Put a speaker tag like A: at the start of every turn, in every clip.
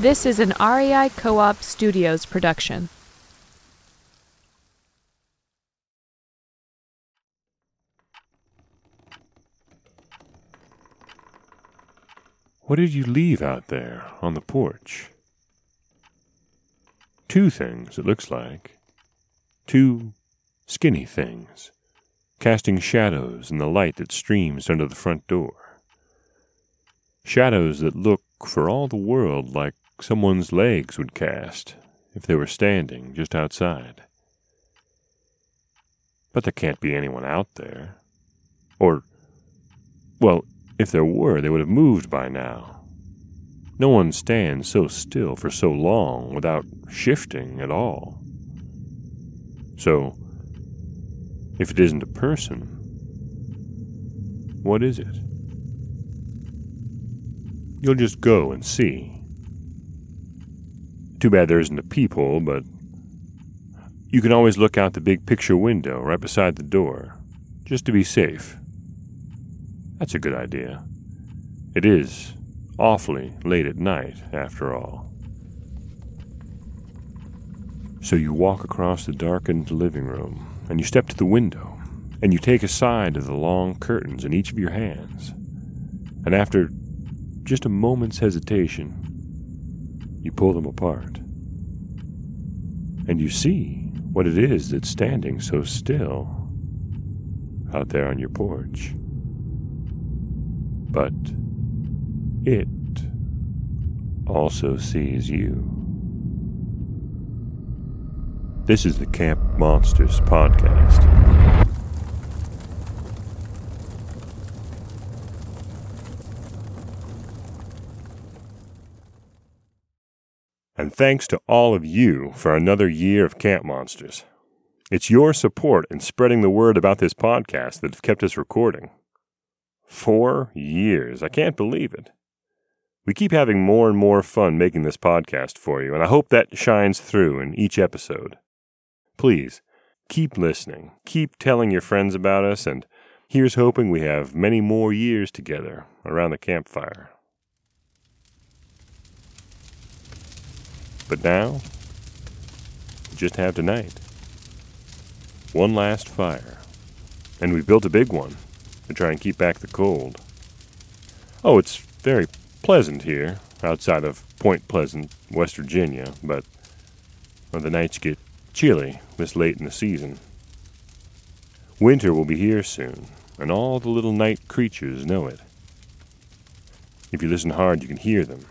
A: This is an REI Co op Studios production.
B: What did you leave out there on the porch? Two things, it looks like. Two skinny things, casting shadows in the light that streams under the front door. Shadows that look for all the world like someone's legs would cast if they were standing just outside. But there can't be anyone out there. Or, well, if there were, they would have moved by now. No one stands so still for so long without shifting at all. So, if it isn't a person, what is it? You'll just go and see. Too bad there isn't a peephole, but you can always look out the big picture window right beside the door, just to be safe. That's a good idea. It is awfully late at night, after all. So you walk across the darkened living room, and you step to the window, and you take a side of the long curtains in each of your hands. And after just a moment's hesitation, you pull them apart. And you see what it is that's standing so still out there on your porch. But it also sees you. This is the Camp Monsters Podcast. And thanks to all of you for another year of Camp Monsters. It's your support in spreading the word about this podcast that have kept us recording. Four years. I can't believe it. We keep having more and more fun making this podcast for you, and I hope that shines through in each episode. Please, keep listening, keep telling your friends about us, and here's hoping we have many more years together around the campfire. But now, we just have tonight. One last fire. And we've built a big one to try and keep back the cold. Oh, it's very pleasant here, outside of Point Pleasant, West Virginia, but well, the nights get chilly this late in the season. Winter will be here soon, and all the little night creatures know it. If you listen hard, you can hear them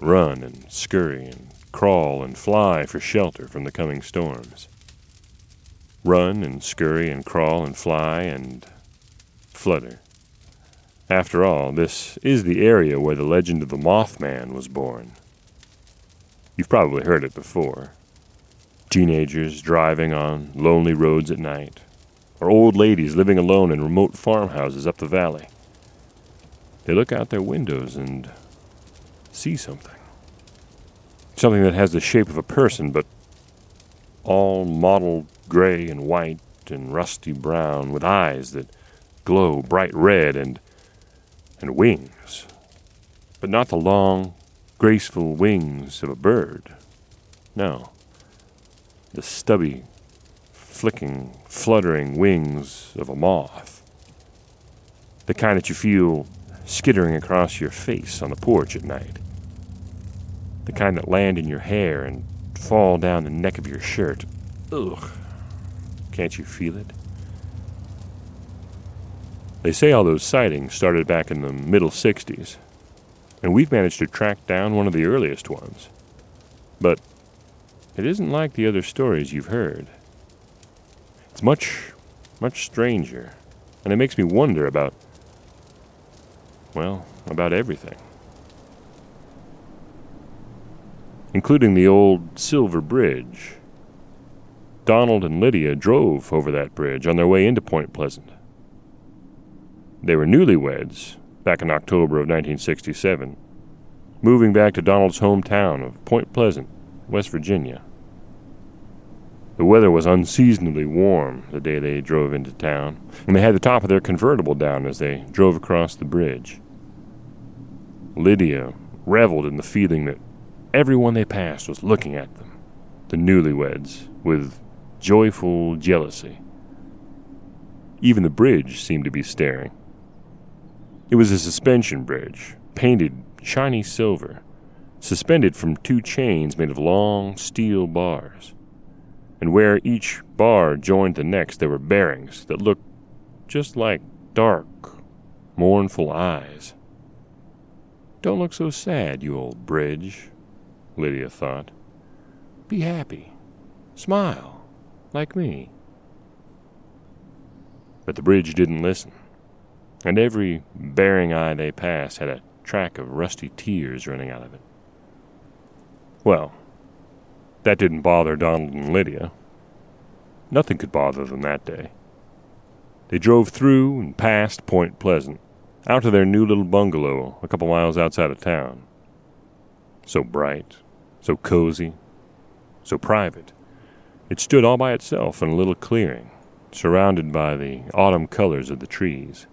B: run and scurry and crawl and fly for shelter from the coming storms. Run and scurry and crawl and fly and flutter. After all, this is the area where the legend of the Mothman was born. You've probably heard it before. Teenagers driving on lonely roads at night, or old ladies living alone in remote farmhouses up the valley. They look out their windows and see something. Something that has the shape of a person, but all mottled gray and white and rusty brown, with eyes that glow bright red and and wings, but not the long, graceful wings of a bird. No, the stubby, flicking, fluttering wings of a moth. The kind that you feel skittering across your face on the porch at night. The kind that land in your hair and fall down the neck of your shirt. Ugh. Can't you feel it? They say all those sightings started back in the middle 60s, and we've managed to track down one of the earliest ones. But it isn't like the other stories you've heard. It's much, much stranger, and it makes me wonder about, well, about everything. Including the old Silver Bridge. Donald and Lydia drove over that bridge on their way into Point Pleasant. They were newlyweds back in October of 1967, moving back to Donald's hometown of Point Pleasant, West Virginia. The weather was unseasonably warm the day they drove into town, and they had the top of their convertible down as they drove across the bridge. Lydia reveled in the feeling that everyone they passed was looking at them, the newlyweds, with joyful jealousy. Even the bridge seemed to be staring. It was a suspension bridge, painted shiny silver, suspended from two chains made of long steel bars. And where each bar joined the next, there were bearings that looked just like dark, mournful eyes. Don't look so sad, you old bridge, Lydia thought. Be happy. Smile, like me. But the bridge didn't listen, and every bearing eye they passed had a track of rusty tears running out of it. Well, that didn't bother Donald and Lydia. Nothing could bother them that day. They drove through and past Point Pleasant, out to their new little bungalow a couple miles outside of town. So bright, so cozy, so private. It stood all by itself in a little clearing, surrounded by the autumn colors of the trees.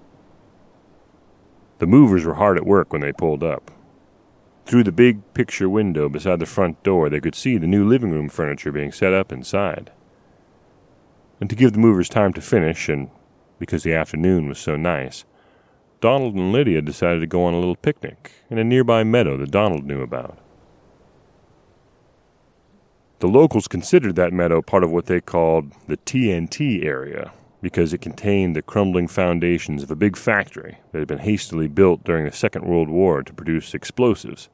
B: The movers were hard at work when they pulled up. Through the big picture window beside the front door, they could see the new living room furniture being set up inside. And to give the movers time to finish, and because the afternoon was so nice, Donald and Lydia decided to go on a little picnic in a nearby meadow that Donald knew about. The locals considered that meadow part of what they called the TNT area because it contained the crumbling foundations of a big factory that had been hastily built during the Second World War to produce explosives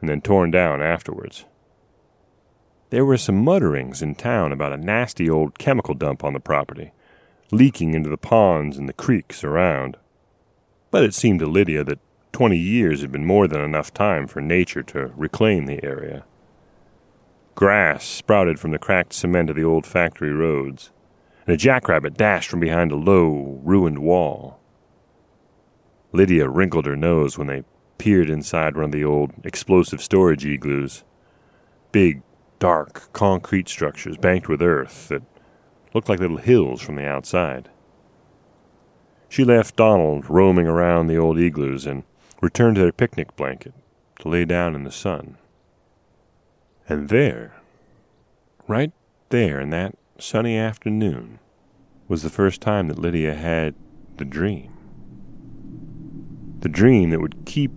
B: and then torn down afterwards. There were some mutterings in town about a nasty old chemical dump on the property, leaking into the ponds and the creeks around. But it seemed to Lydia that twenty years had been more than enough time for nature to reclaim the area. Grass sprouted from the cracked cement of the old factory roads, and a jackrabbit dashed from behind a low, ruined wall. Lydia wrinkled her nose when they peered inside one of the old explosive storage igloos. Big, dark, concrete structures banked with earth that looked like little hills from the outside. She left Donald roaming around the old igloos and returned to their picnic blanket to lay down in the sun. And there, right there in that sunny afternoon, was the first time that Lydia had the dream. The dream that would keep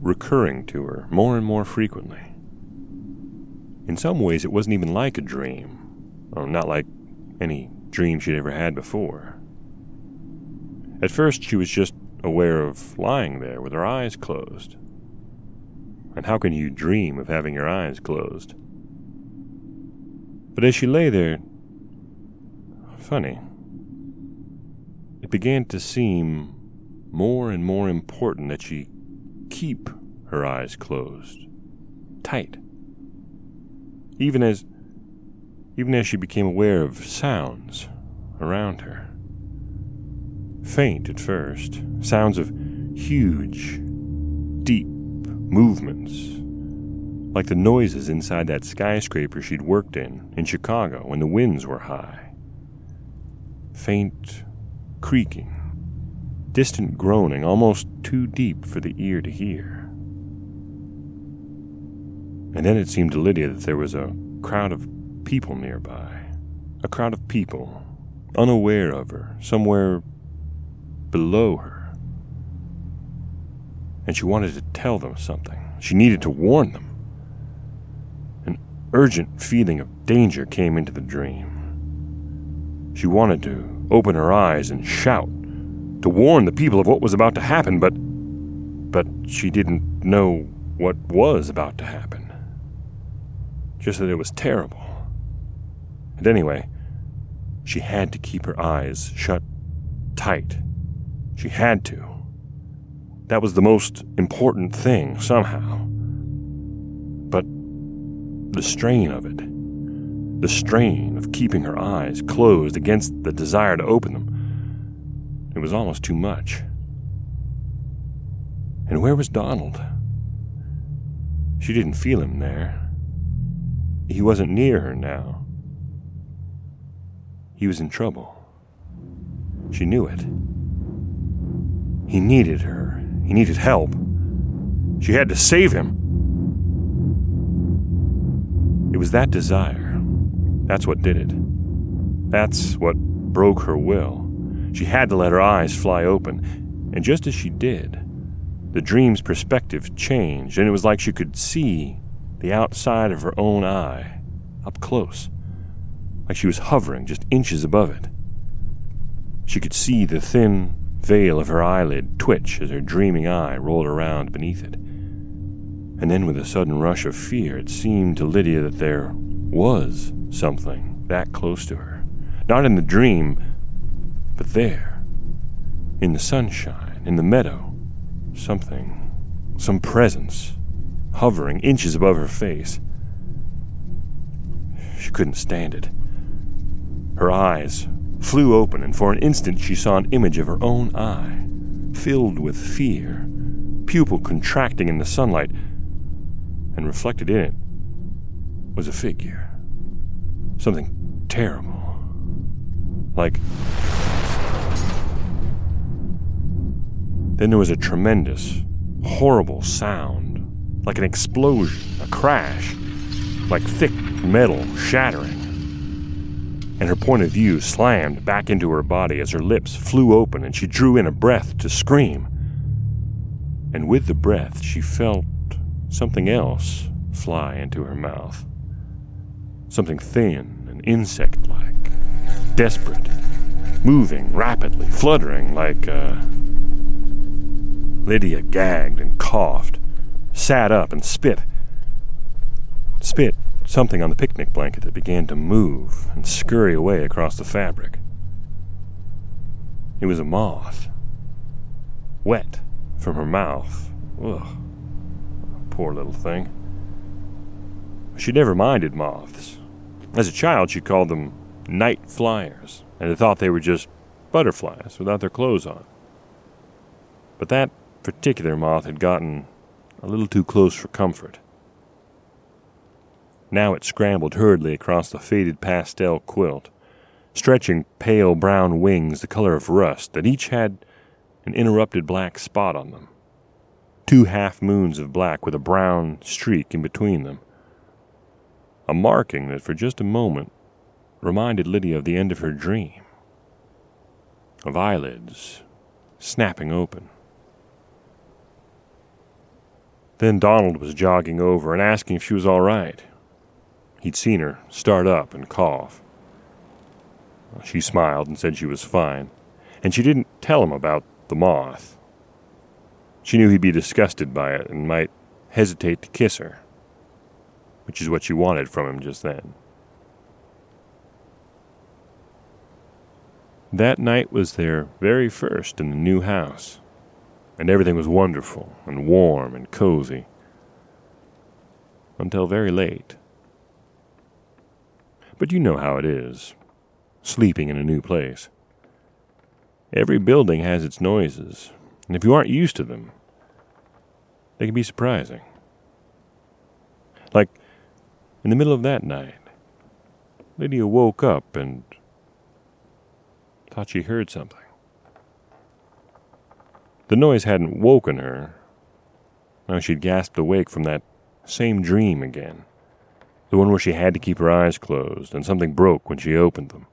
B: recurring to her more and more frequently. In some ways, it wasn't even like a dream, or not like any dream she'd ever had before. At first, she was just aware of lying there with her eyes closed. And how can you dream of having your eyes closed? But as she lay there, funny, it began to seem more and more important that she keep her eyes closed, tight. Even as even as she became aware of sounds around her. Faint at first, sounds of huge, movements, like the noises inside that skyscraper she'd worked in in Chicago when the winds were high. Faint creaking, distant groaning, almost too deep for the ear to hear. And then it seemed to Lydia that there was a crowd of people nearby. A crowd of people, unaware of her, somewhere below her. And she wanted to tell them something. She needed to warn them. An urgent feeling of danger came into the dream. She wanted to open her eyes and shout, to warn the people of what was about to happen, but. but she didn't know what was about to happen. Just that it was terrible. And anyway, she had to keep her eyes shut tight she had to. That was the most important thing, somehow. But the strain of it, the strain of keeping her eyes closed against the desire to open them, it was almost too much. And where was Donald? She didn't feel him there. He wasn't near her now. He was in trouble. She knew it. He needed her. He needed help. She had to save him. It was that desire. That's what did it. That's what broke her will. She had to let her eyes fly open, and just as she did, the dream's perspective changed, and it was like she could see the outside of her own eye, up close, like she was hovering just inches above it. She could see the thin veil of her eyelid twitch as her dreaming eye rolled around beneath it. And then, with a sudden rush of fear, it seemed to Lydia that there was something that close to her. Not in the dream, but there, in the sunshine, in the meadow, something, some presence, hovering inches above her face. She couldn't stand it. Her eyes flew open, and for an instant she saw an image of her own eye, filled with fear, pupil contracting in the sunlight, and reflected in it was a figure. Something terrible. Like. Then there was a tremendous, horrible sound, like an explosion, a crash, like thick metal shattering and her point of view slammed back into her body as her lips flew open and she drew in a breath to scream. And with the breath, she felt something else fly into her mouth. Something thin and insect like, desperate, moving rapidly, fluttering like. Uh... Lydia gagged and coughed, sat up and spit. Spit something on the picnic blanket that began to move and scurry away across the fabric. It was a moth. Wet from her mouth. Ugh. Poor little thing. She never minded moths. As a child, she called them night flyers, and had thought they were just butterflies without their clothes on. But that particular moth had gotten a little too close for comfort. Now it scrambled hurriedly across the faded pastel quilt, stretching pale brown wings the color of rust that each had an interrupted black spot on them. Two half moons of black with a brown streak in between them. A marking that for just a moment reminded Lydia of the end of her dream. Of eyelids snapping open. Then Donald was jogging over and asking if she was all right. He'd seen her start up and cough. She smiled and said she was fine, and she didn't tell him about the moth. She knew he'd be disgusted by it and might hesitate to kiss her, which is what she wanted from him just then. That night was their very first in the new house, and everything was wonderful and warm and cozy until very late. But you know how it is, sleeping in a new place. Every building has its noises, and if you aren't used to them, they can be surprising. Like in the middle of that night, Lydia woke up and thought she heard something. The noise hadn't woken her. Now she'd gasped awake from that same dream again the one where she had to keep her eyes closed, and something broke when she opened them.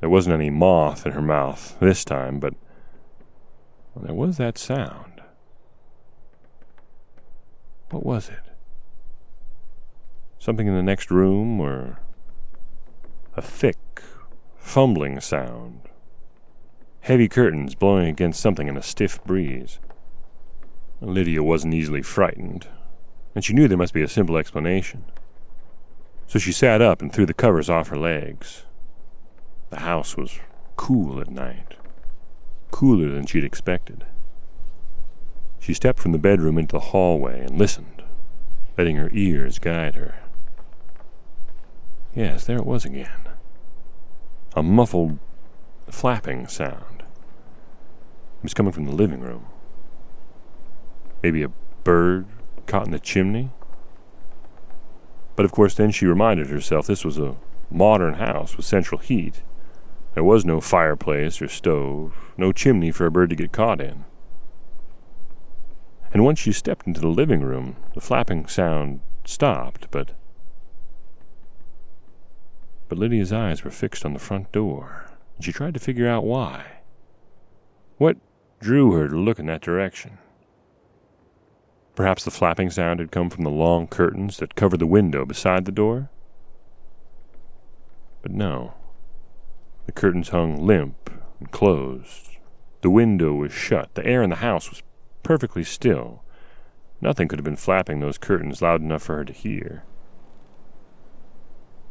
B: There wasn't any moth in her mouth this time, but there was that sound. What was it? Something in the next room, or a thick, fumbling sound? Heavy curtains blowing against something in a stiff breeze. Lydia wasn't easily frightened, and she knew there must be a simple explanation. So she sat up and threw the covers off her legs. The house was cool at night, cooler than she'd expected. She stepped from the bedroom into the hallway and listened, letting her ears guide her. Yes, there it was again. A muffled, flapping sound. It was coming from the living room. Maybe a bird caught in the chimney. But of course, then she reminded herself this was a modern house with central heat. There was no fireplace or stove, no chimney for a bird to get caught in. And once she stepped into the living room, the flapping sound stopped, but but Lydia's eyes were fixed on the front door, and she tried to figure out why. What drew her to look in that direction? Perhaps the flapping sound had come from the long curtains that covered the window beside the door? But no. The curtains hung limp and closed. The window was shut. The air in the house was perfectly still. Nothing could have been flapping those curtains loud enough for her to hear.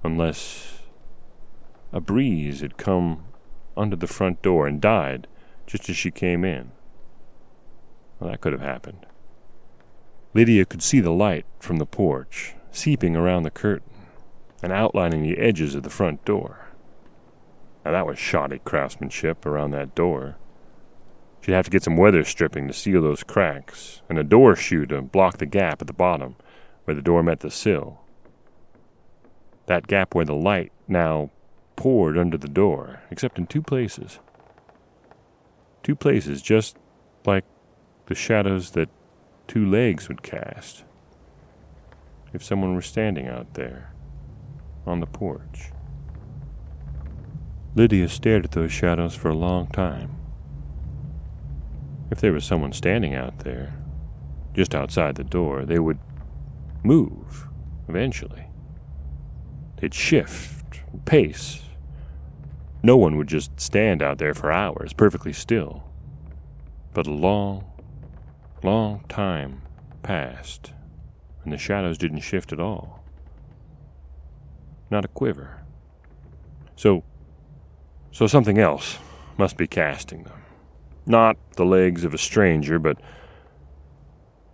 B: Unless a breeze had come under the front door and died just as she came in. Well, that could have happened. Lydia could see the light from the porch, seeping around the curtain and outlining the edges of the front door. Now that was shoddy craftsmanship around that door. She'd have to get some weather stripping to seal those cracks, and a door shoe to block the gap at the bottom where the door met the sill. That gap where the light now poured under the door, except in two places. Two places just like the shadows that two legs would cast if someone were standing out there on the porch. Lydia stared at those shadows for a long time. If there was someone standing out there, just outside the door, they would move eventually. They'd shift, pace. No one would just stand out there for hours, perfectly still. But a long, long time passed, and the shadows didn't shift at all. Not a quiver. So, so something else must be casting them. Not the legs of a stranger, but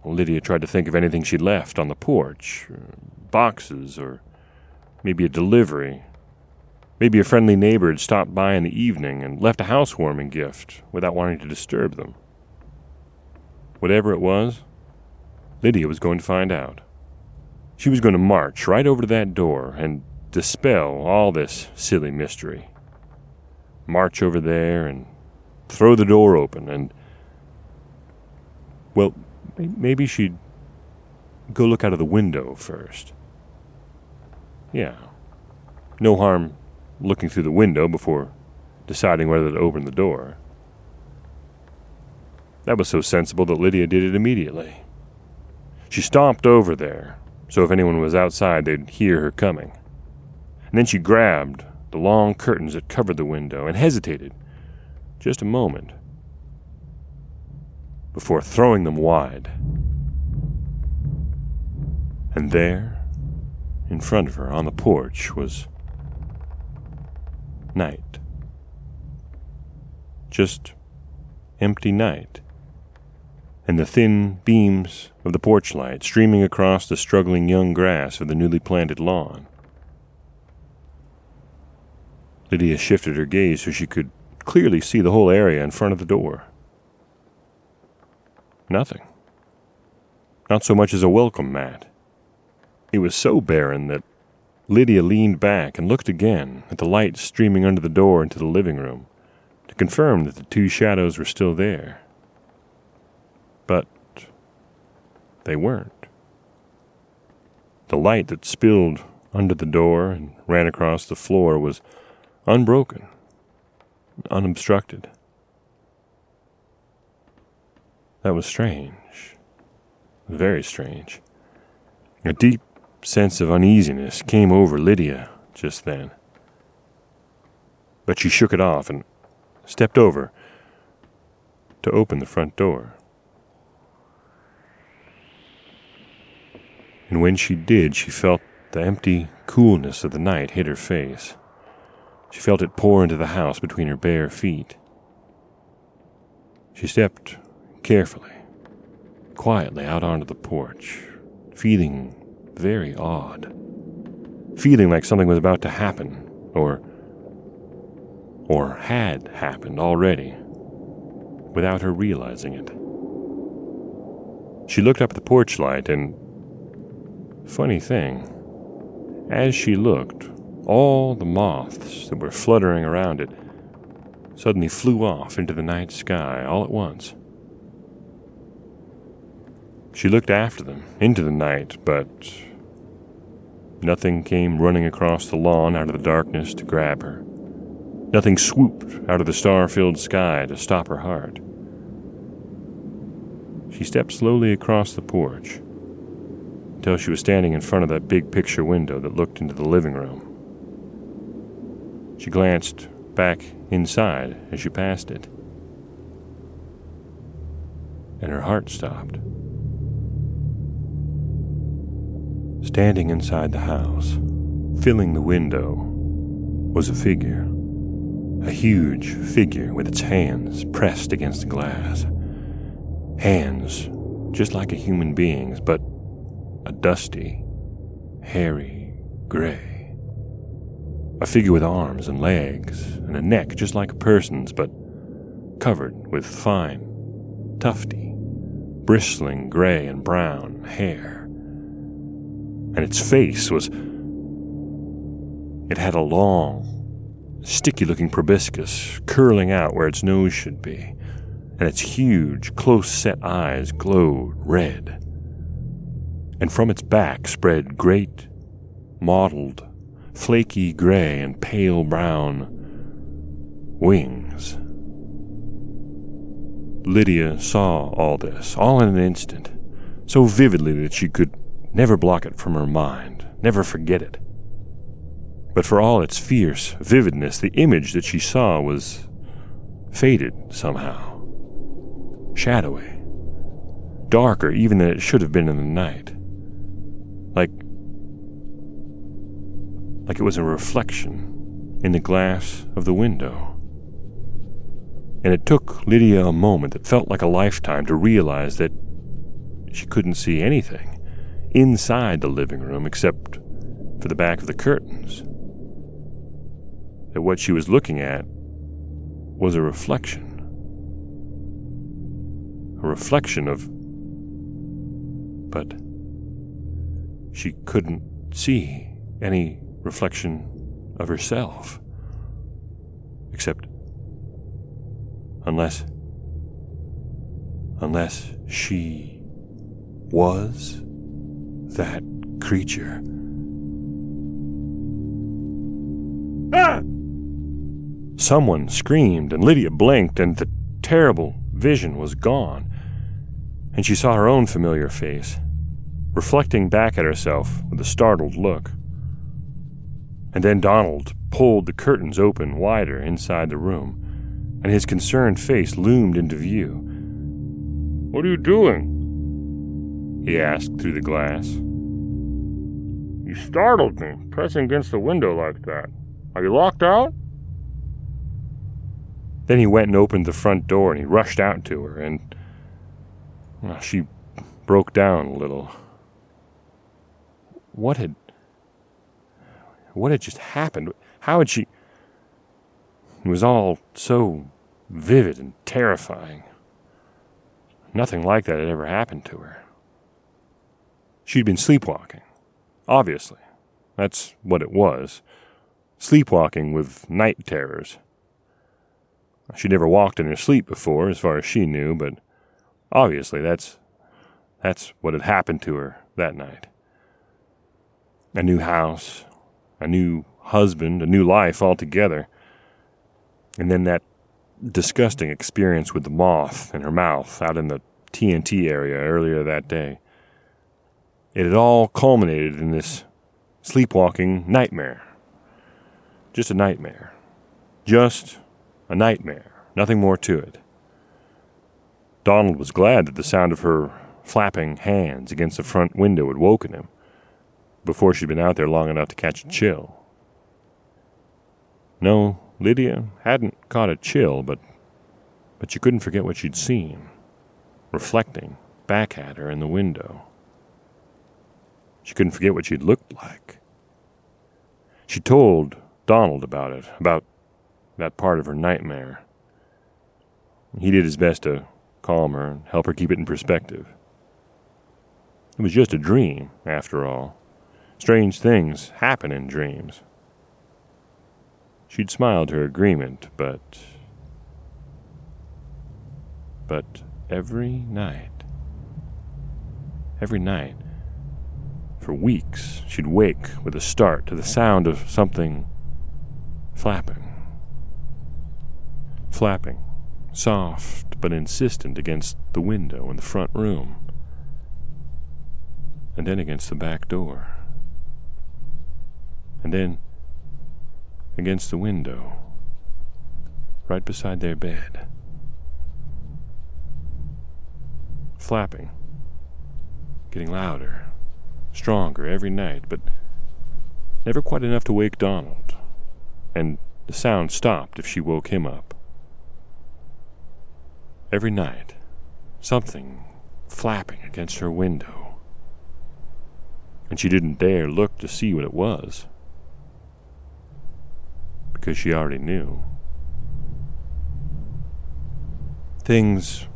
B: Lydia tried to think of anything she'd left on the porch uh, boxes, or maybe a delivery. Maybe a friendly neighbor had stopped by in the evening and left a housewarming gift without wanting to disturb them. Whatever it was, Lydia was going to find out. She was going to march right over to that door and dispel all this silly mystery. March over there and throw the door open and. Well, maybe she'd go look out of the window first. Yeah. No harm looking through the window before deciding whether to open the door. That was so sensible that Lydia did it immediately. She stomped over there, so if anyone was outside, they'd hear her coming. And then she grabbed the long curtains that covered the window and hesitated just a moment before throwing them wide. And there, in front of her on the porch, was night. Just empty night and the thin beams of the porch light streaming across the struggling young grass of the newly planted lawn. Lydia shifted her gaze so she could clearly see the whole area in front of the door. Nothing. Not so much as a welcome mat. It was so barren that Lydia leaned back and looked again at the light streaming under the door into the living room to confirm that the two shadows were still there. But they weren't. The light that spilled under the door and ran across the floor was unbroken, unobstructed. That was strange. Very strange. A deep sense of uneasiness came over Lydia just then. But she shook it off and stepped over to open the front door. And when she did, she felt the empty coolness of the night hit her face. She felt it pour into the house between her bare feet. She stepped carefully, quietly out onto the porch, feeling very odd. Feeling like something was about to happen, or or had happened already, without her realizing it. She looked up at the porch light and Funny thing, as she looked, all the moths that were fluttering around it suddenly flew off into the night sky all at once. She looked after them into the night, but Nothing came running across the lawn out of the darkness to grab her. Nothing swooped out of the star filled sky to stop her heart. She stepped slowly across the porch until she was standing in front of that big picture window that looked into the living room. She glanced back inside as she passed it, and her heart stopped. Standing inside the house, filling the window, was a figure. A huge figure with its hands pressed against the glass. Hands just like a human being's, but a dusty, hairy gray. A figure with arms and legs and a neck just like a person's, but covered with fine, tufty, bristling gray and brown hair. And its face was. It had a long, sticky looking proboscis curling out where its nose should be, and its huge, close set eyes glowed red and from its back spread great, mottled, flaky gray and pale brown wings. Lydia saw all this, all in an instant, so vividly that she could never block it from her mind, never forget it. But for all its fierce vividness, the image that she saw was faded somehow, shadowy, darker even than it should have been in the night like like it was a reflection in the glass of the window. And it took Lydia a moment that felt like a lifetime to realize that she couldn't see anything inside the living room except for the back of the curtains. That what she was looking at was a reflection. A reflection of. But she couldn't see any reflection of herself. Except. Unless. Unless she was that creature. Ah! Someone screamed, and Lydia blinked, and the terrible vision was gone, and she saw her own familiar face reflecting back at herself with a startled look. And then Donald pulled the curtains open wider inside the room, and his concerned face loomed into view. What are you doing? he asked through the glass. You startled me, pressing against the window like that. Are you locked out? Then he went and opened the front door and he rushed out to her, and well, she broke down a little. What had what had just happened? How had she It was all so vivid and terrifying. Nothing like that had ever happened to her. She'd been sleepwalking. Obviously. That's what it was. Sleepwalking with night terrors. She'd never walked in her sleep before, as far as she knew, but obviously that's that's what had happened to her that night a new house, a new husband, a new life altogether. And then that disgusting experience with the moth in her mouth out in the TNT area earlier that day. It had all culminated in this sleepwalking nightmare. Just a nightmare. Just a nightmare. Nothing more to it. Donald was glad that the sound of her flapping hands against the front window had woken him before she'd been out there long enough to catch a chill. No, Lydia hadn't caught a chill, but but she couldn't forget what she'd seen, reflecting back at her in the window. She couldn't forget what she'd looked like. She told Donald about it, about that part of her nightmare. He did his best to calm her and help her keep it in perspective. It was just a dream, after all. Strange things happen in dreams. She'd smiled her agreement, but. But every night, every night, For weeks, she'd wake with a start to the sound of something flapping. Flapping, soft but insistent against the window in the front room, and then against the back door, and then against the window right beside their bed. Flapping, getting louder, stronger every night, but never quite enough to wake Donald, and the sound stopped if she woke him up. Every night, something flapping against her window, and she didn't dare look to see what it was, because she already knew. Things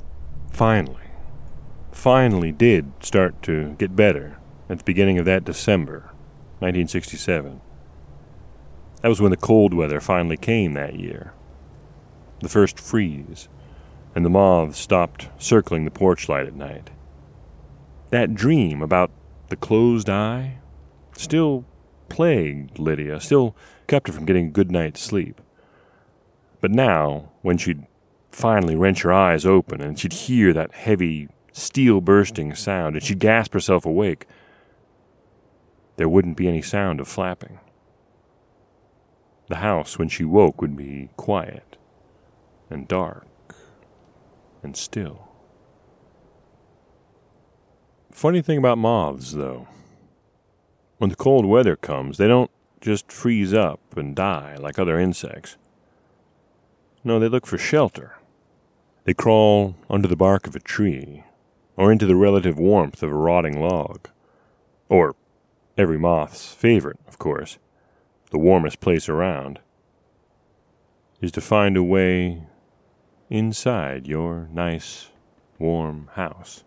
B: finally, finally did start to get better at the beginning of that December, 1967. That was when the cold weather finally came that year. The first freeze, and the moths stopped circling the porch light at night. That dream about the closed eye still plagued Lydia, still kept her from getting a good night's sleep. But now, when she'd finally wrench her eyes open, and she'd hear that heavy, steel bursting sound, and she'd gasp herself awake. There wouldn't be any sound of flapping. The house, when she woke, would be quiet and dark and still. Funny thing about moths, though. When the cold weather comes, they don't just freeze up and die like other insects. No, they look for shelter. They crawl under the bark of a tree, or into the relative warmth of a rotting log. Or every moth's favorite, of course, the warmest place around, is to find a way inside your nice, warm house.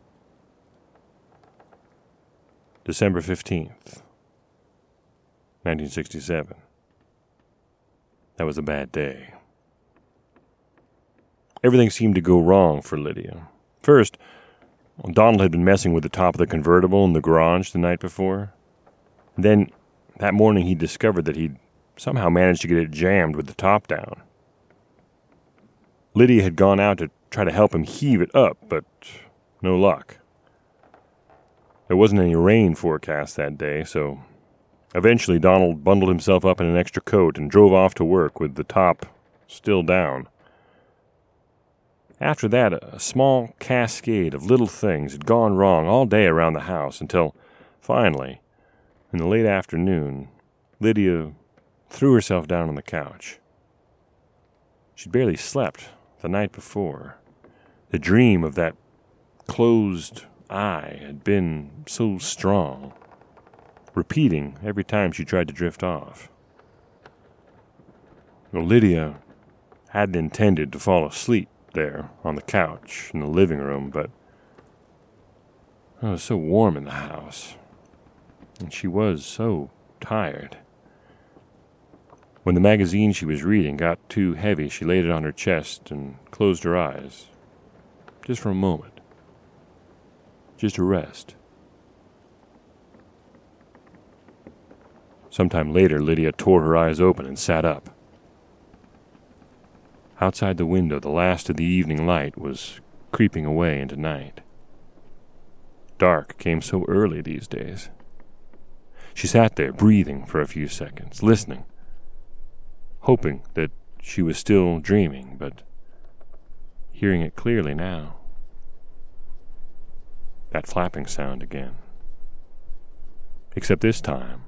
B: December 15th, 1967. That was a bad day. Everything seemed to go wrong for Lydia. First, Donald had been messing with the top of the convertible in the garage the night before. Then, that morning, he discovered that he'd somehow managed to get it jammed with the top down. Lydia had gone out to try to help him heave it up, but no luck. There wasn't any rain forecast that day, so eventually Donald bundled himself up in an extra coat and drove off to work with the top still down. After that, a small cascade of little things had gone wrong all day around the house until, finally, in the late afternoon, Lydia threw herself down on the couch. She'd barely slept the night before. The dream of that closed eye had been so strong, repeating every time she tried to drift off. Lydia hadn't intended to fall asleep there on the couch in the living room, but it was so warm in the house, and she was so tired. When the magazine she was reading got too heavy, she laid it on her chest and closed her eyes, just for a moment, just to rest. Sometime later, Lydia tore her eyes open and sat up. Outside the window, the last of the evening light was creeping away into night. Dark came so early these days. She sat there, breathing for a few seconds, listening, hoping that she was still dreaming, but hearing it clearly now. That flapping sound again. Except this time,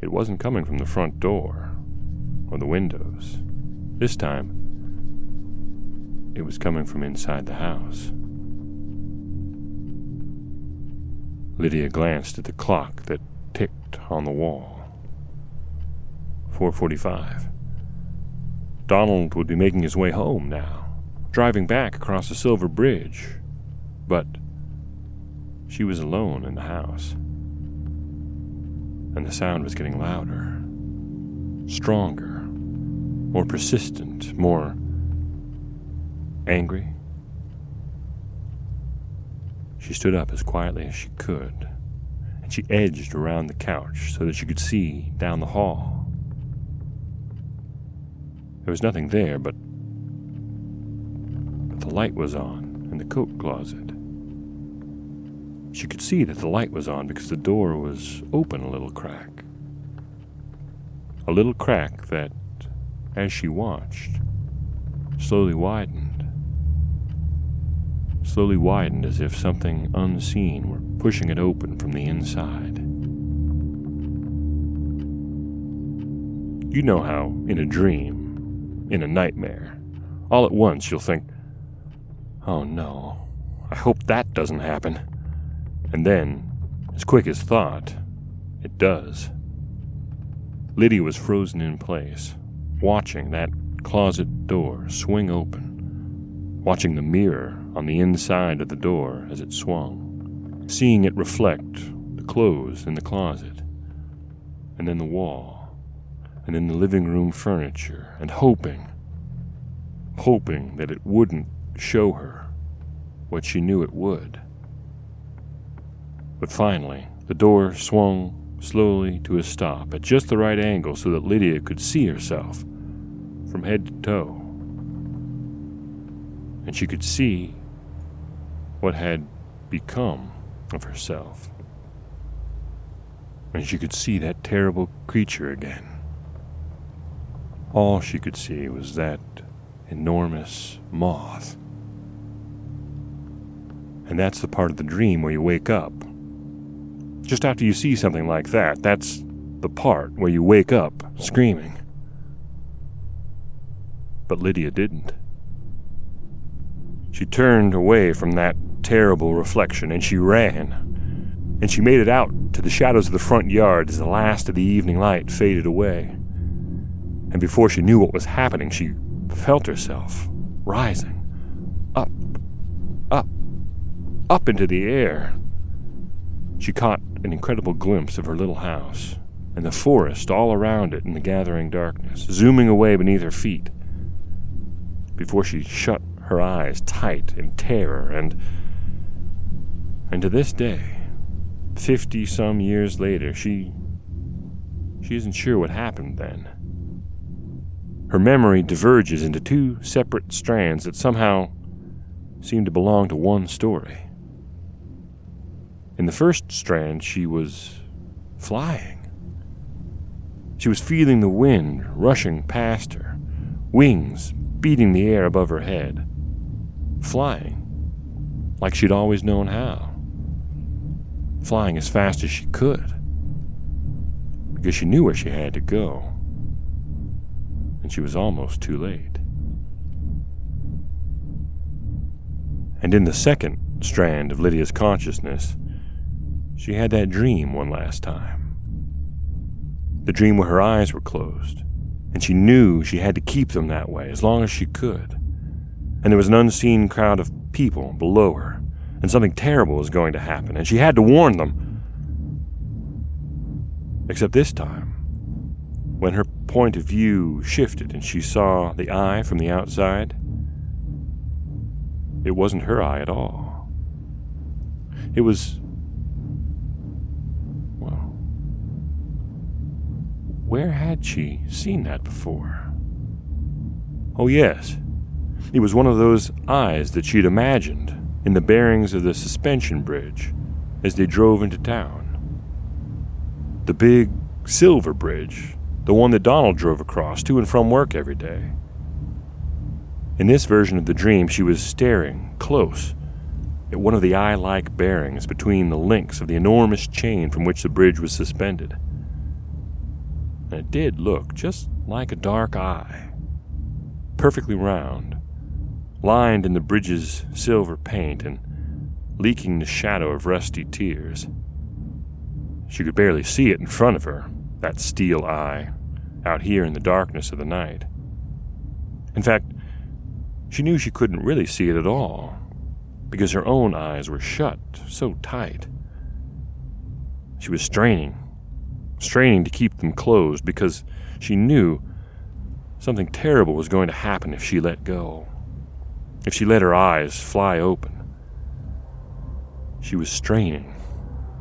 B: it wasn't coming from the front door or the windows. This time, it was coming from inside the house. Lydia glanced at the clock that ticked on the wall. 4:45. Donald would be making his way home now, driving back across the silver bridge. But she was alone in the house. And the sound was getting louder, stronger more persistent, more angry. She stood up as quietly as she could, and She edged around the couch so that she could see down the hall. There was nothing there, but, but the light was on in the coat closet. She could see that the light was on because the door was open a little crack. A little crack that, as she watched, slowly widened. Slowly widened as if something unseen were pushing it open from the inside. You know how, in a dream, in a nightmare, all at once you'll think, oh no, I hope that doesn't happen. And then, as quick as thought, it does. Lydia was frozen in place, watching that closet door swing open, watching the mirror on the inside of the door as it swung, seeing it reflect the clothes in the closet, and then the wall, and then the living room furniture, and hoping, hoping that it wouldn't show her what she knew it would. But finally, the door swung slowly to a stop at just the right angle so that Lydia could see herself from head to toe. And she could see what had become of herself. And she could see that terrible creature again. All she could see was that enormous moth. And that's the part of the dream where you wake up just after you see something like that, that's the part where you wake up screaming. But Lydia didn't. She turned away from that terrible reflection and she ran. And she made it out to the shadows of the front yard as the last of the evening light faded away. And before she knew what was happening, she felt herself rising up, up, up into the air. She caught an incredible glimpse of her little house and the forest all around it in the gathering darkness, zooming away beneath her feet. Before she shut her eyes tight in terror, and and to this day, fifty some years later, she she isn't sure what happened then. Her memory diverges into two separate strands that somehow seem to belong to one story. In the first strand, she was flying. She was feeling the wind rushing past her, wings beating the air above her head, flying like she'd always known how, flying as fast as she could, because she knew where she had to go, and she was almost too late. And in the second strand of Lydia's consciousness, she had that dream one last time. The dream where her eyes were closed, and she knew she had to keep them that way as long as she could. And there was an unseen crowd of people below her, and something terrible was going to happen, and she had to warn them. Except this time, when her point of view shifted and she saw the eye from the outside, it wasn't her eye at all. It was Where had she seen that before? Oh, yes. It was one of those eyes that she'd imagined in the bearings of the suspension bridge as they drove into town. The big silver bridge, the one that Donald drove across to and from work every day. In this version of the dream, she was staring close at one of the eye like bearings between the links of the enormous chain from which the bridge was suspended and it did look just like a dark eye, perfectly round, lined in the bridge's silver paint and leaking the shadow of rusty tears. She could barely see it in front of her, that steel eye, out here in the darkness of the night. In fact, she knew she couldn't really see it at all, because her own eyes were shut so tight. She was straining straining to keep them closed because she knew something terrible was going to happen if she let go, if she let her eyes fly open. She was straining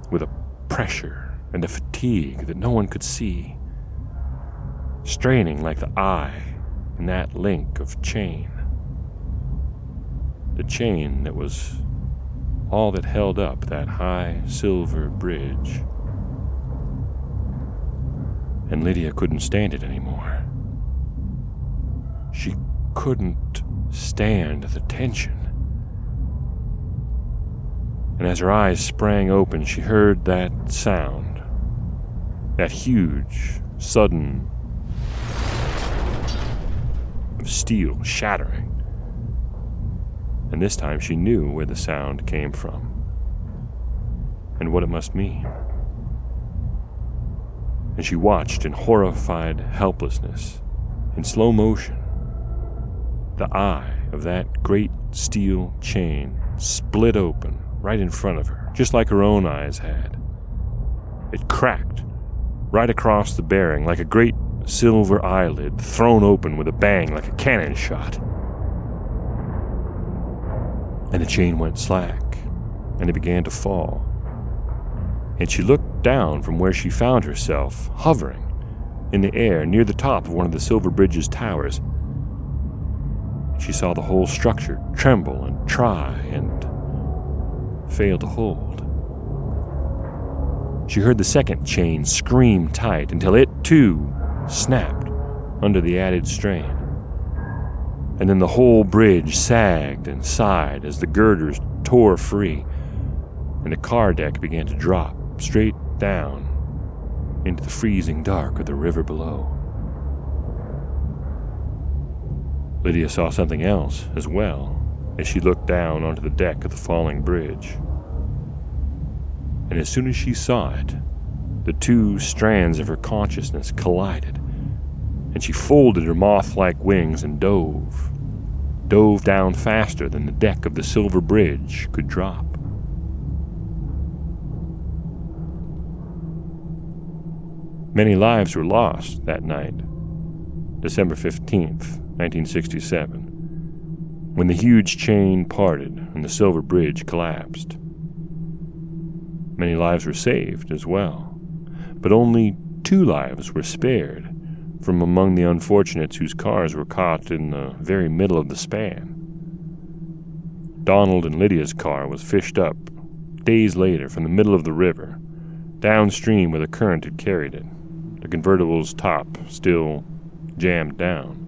B: with a pressure and a fatigue that no one could see, straining like the eye in that link of chain. The chain that was all that held up that high silver bridge. And Lydia couldn't stand it anymore. She couldn't stand the tension. And as her eyes sprang open, she heard that sound. That huge, sudden of steel shattering. And this time she knew where the sound came from and what it must mean. And she watched in horrified helplessness, in slow motion, the eye of that great steel chain split open right in front of her, just like her own eyes had. It cracked right across the bearing like a great silver eyelid thrown open with a bang like a cannon shot. And the chain went slack, and it began to fall. And she looked down from where she found herself, hovering in the air near the top of one of the Silver Bridge's towers. She saw the whole structure tremble and try and fail to hold. She heard the second chain scream tight until it, too, snapped under the added strain. And then the whole bridge sagged and sighed as the girders tore free, and the car deck began to drop straight down into the freezing dark of the river below. Lydia saw something else as well as she looked down onto the deck of the falling bridge. And as soon as she saw it, the two strands of her consciousness collided, and she folded her moth like wings and dove, dove down faster than the deck of the silver bridge could drop. Many lives were lost that night, December 15th, 1967, when the huge chain parted and the silver bridge collapsed. Many lives were saved as well, but only two lives were spared from among the unfortunates whose cars were caught in the very middle of the span. Donald and Lydia's car was fished up days later from the middle of the river, downstream where the current had carried it, the convertible's top still jammed down.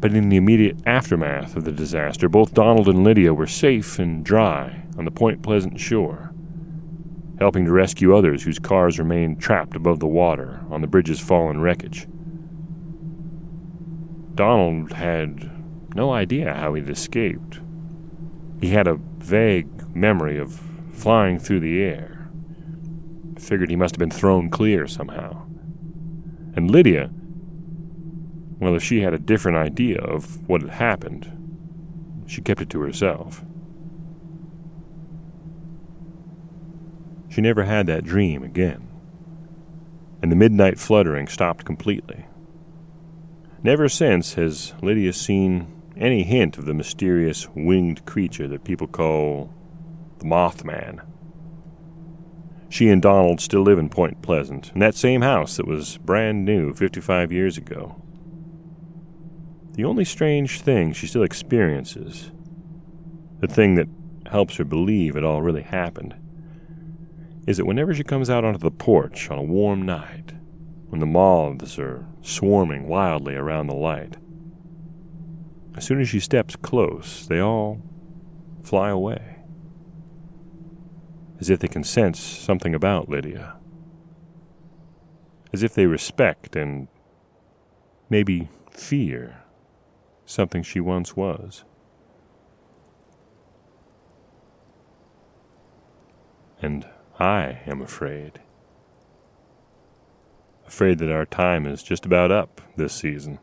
B: But in the immediate aftermath of the disaster, both Donald and Lydia were safe and dry on the Point Pleasant shore helping to rescue others whose cars remained trapped above the water on the bridge's fallen wreckage. Donald had no idea how he'd escaped. He had a vague memory of flying through the air. Figured he must have been thrown clear somehow. And Lydia, well, if she had a different idea of what had happened, she kept it to herself. She never had that dream again. And the midnight fluttering stopped completely. Never since has Lydia seen any hint of the mysterious winged creature that people call the Mothman. She and Donald still live in Point Pleasant, in that same house that was brand new 55 years ago. The only strange thing she still experiences, the thing that helps her believe it all really happened, is that whenever she comes out onto the porch on a warm night, when the moths are swarming wildly around the light, as soon as she steps close, they all fly away, as if they can sense something about Lydia, as if they respect and maybe fear something she once was. And I am afraid. Afraid that our time is just about up this season.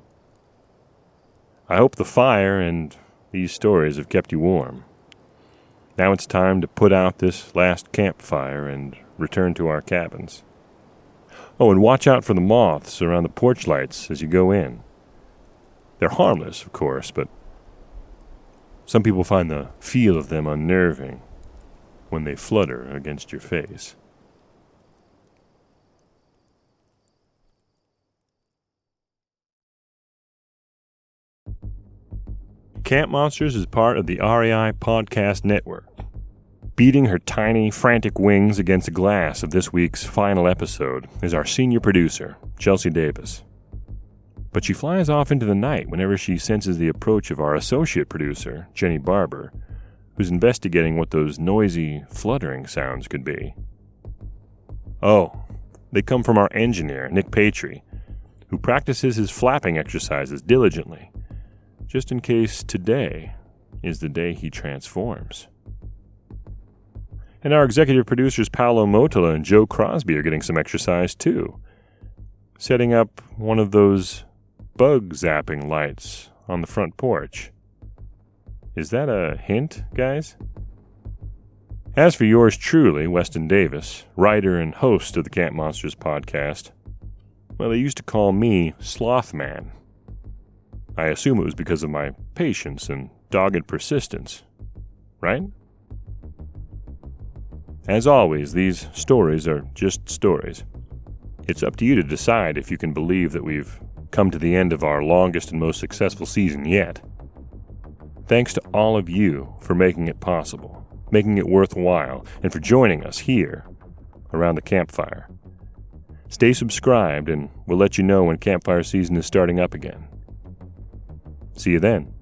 B: I hope the fire and these stories have kept you warm. Now it's time to put out this last campfire and return to our cabins. Oh, and watch out for the moths around the porch lights as you go in. They're harmless, of course, but some people find the feel of them unnerving when they flutter against your face. Camp Monsters is part of the REI Podcast Network. Beating her tiny, frantic wings against the glass of this week's final episode is our senior producer, Chelsea Davis. But she flies off into the night whenever she senses the approach of our associate producer, Jenny Barber, who's investigating what those noisy, fluttering sounds could be. Oh, they come from our engineer, Nick Patry, who practices his flapping exercises diligently just in case today is the day he transforms. And our executive producers Paolo Motola and Joe Crosby are getting some exercise too, setting up one of those bug zapping lights on the front porch. Is that a hint, guys? As for yours truly, Weston Davis, writer and host of the Camp Monsters podcast, well, they used to call me Slothman. I assume it was because of my patience and dogged persistence. Right? As always, these stories are just stories. It's up to you to decide if you can believe that we've come to the end of our longest and most successful season yet. Thanks to all of you for making it possible, making it worthwhile, and for joining us here around the campfire. Stay subscribed, and we'll let you know when campfire season is starting up again. See you then.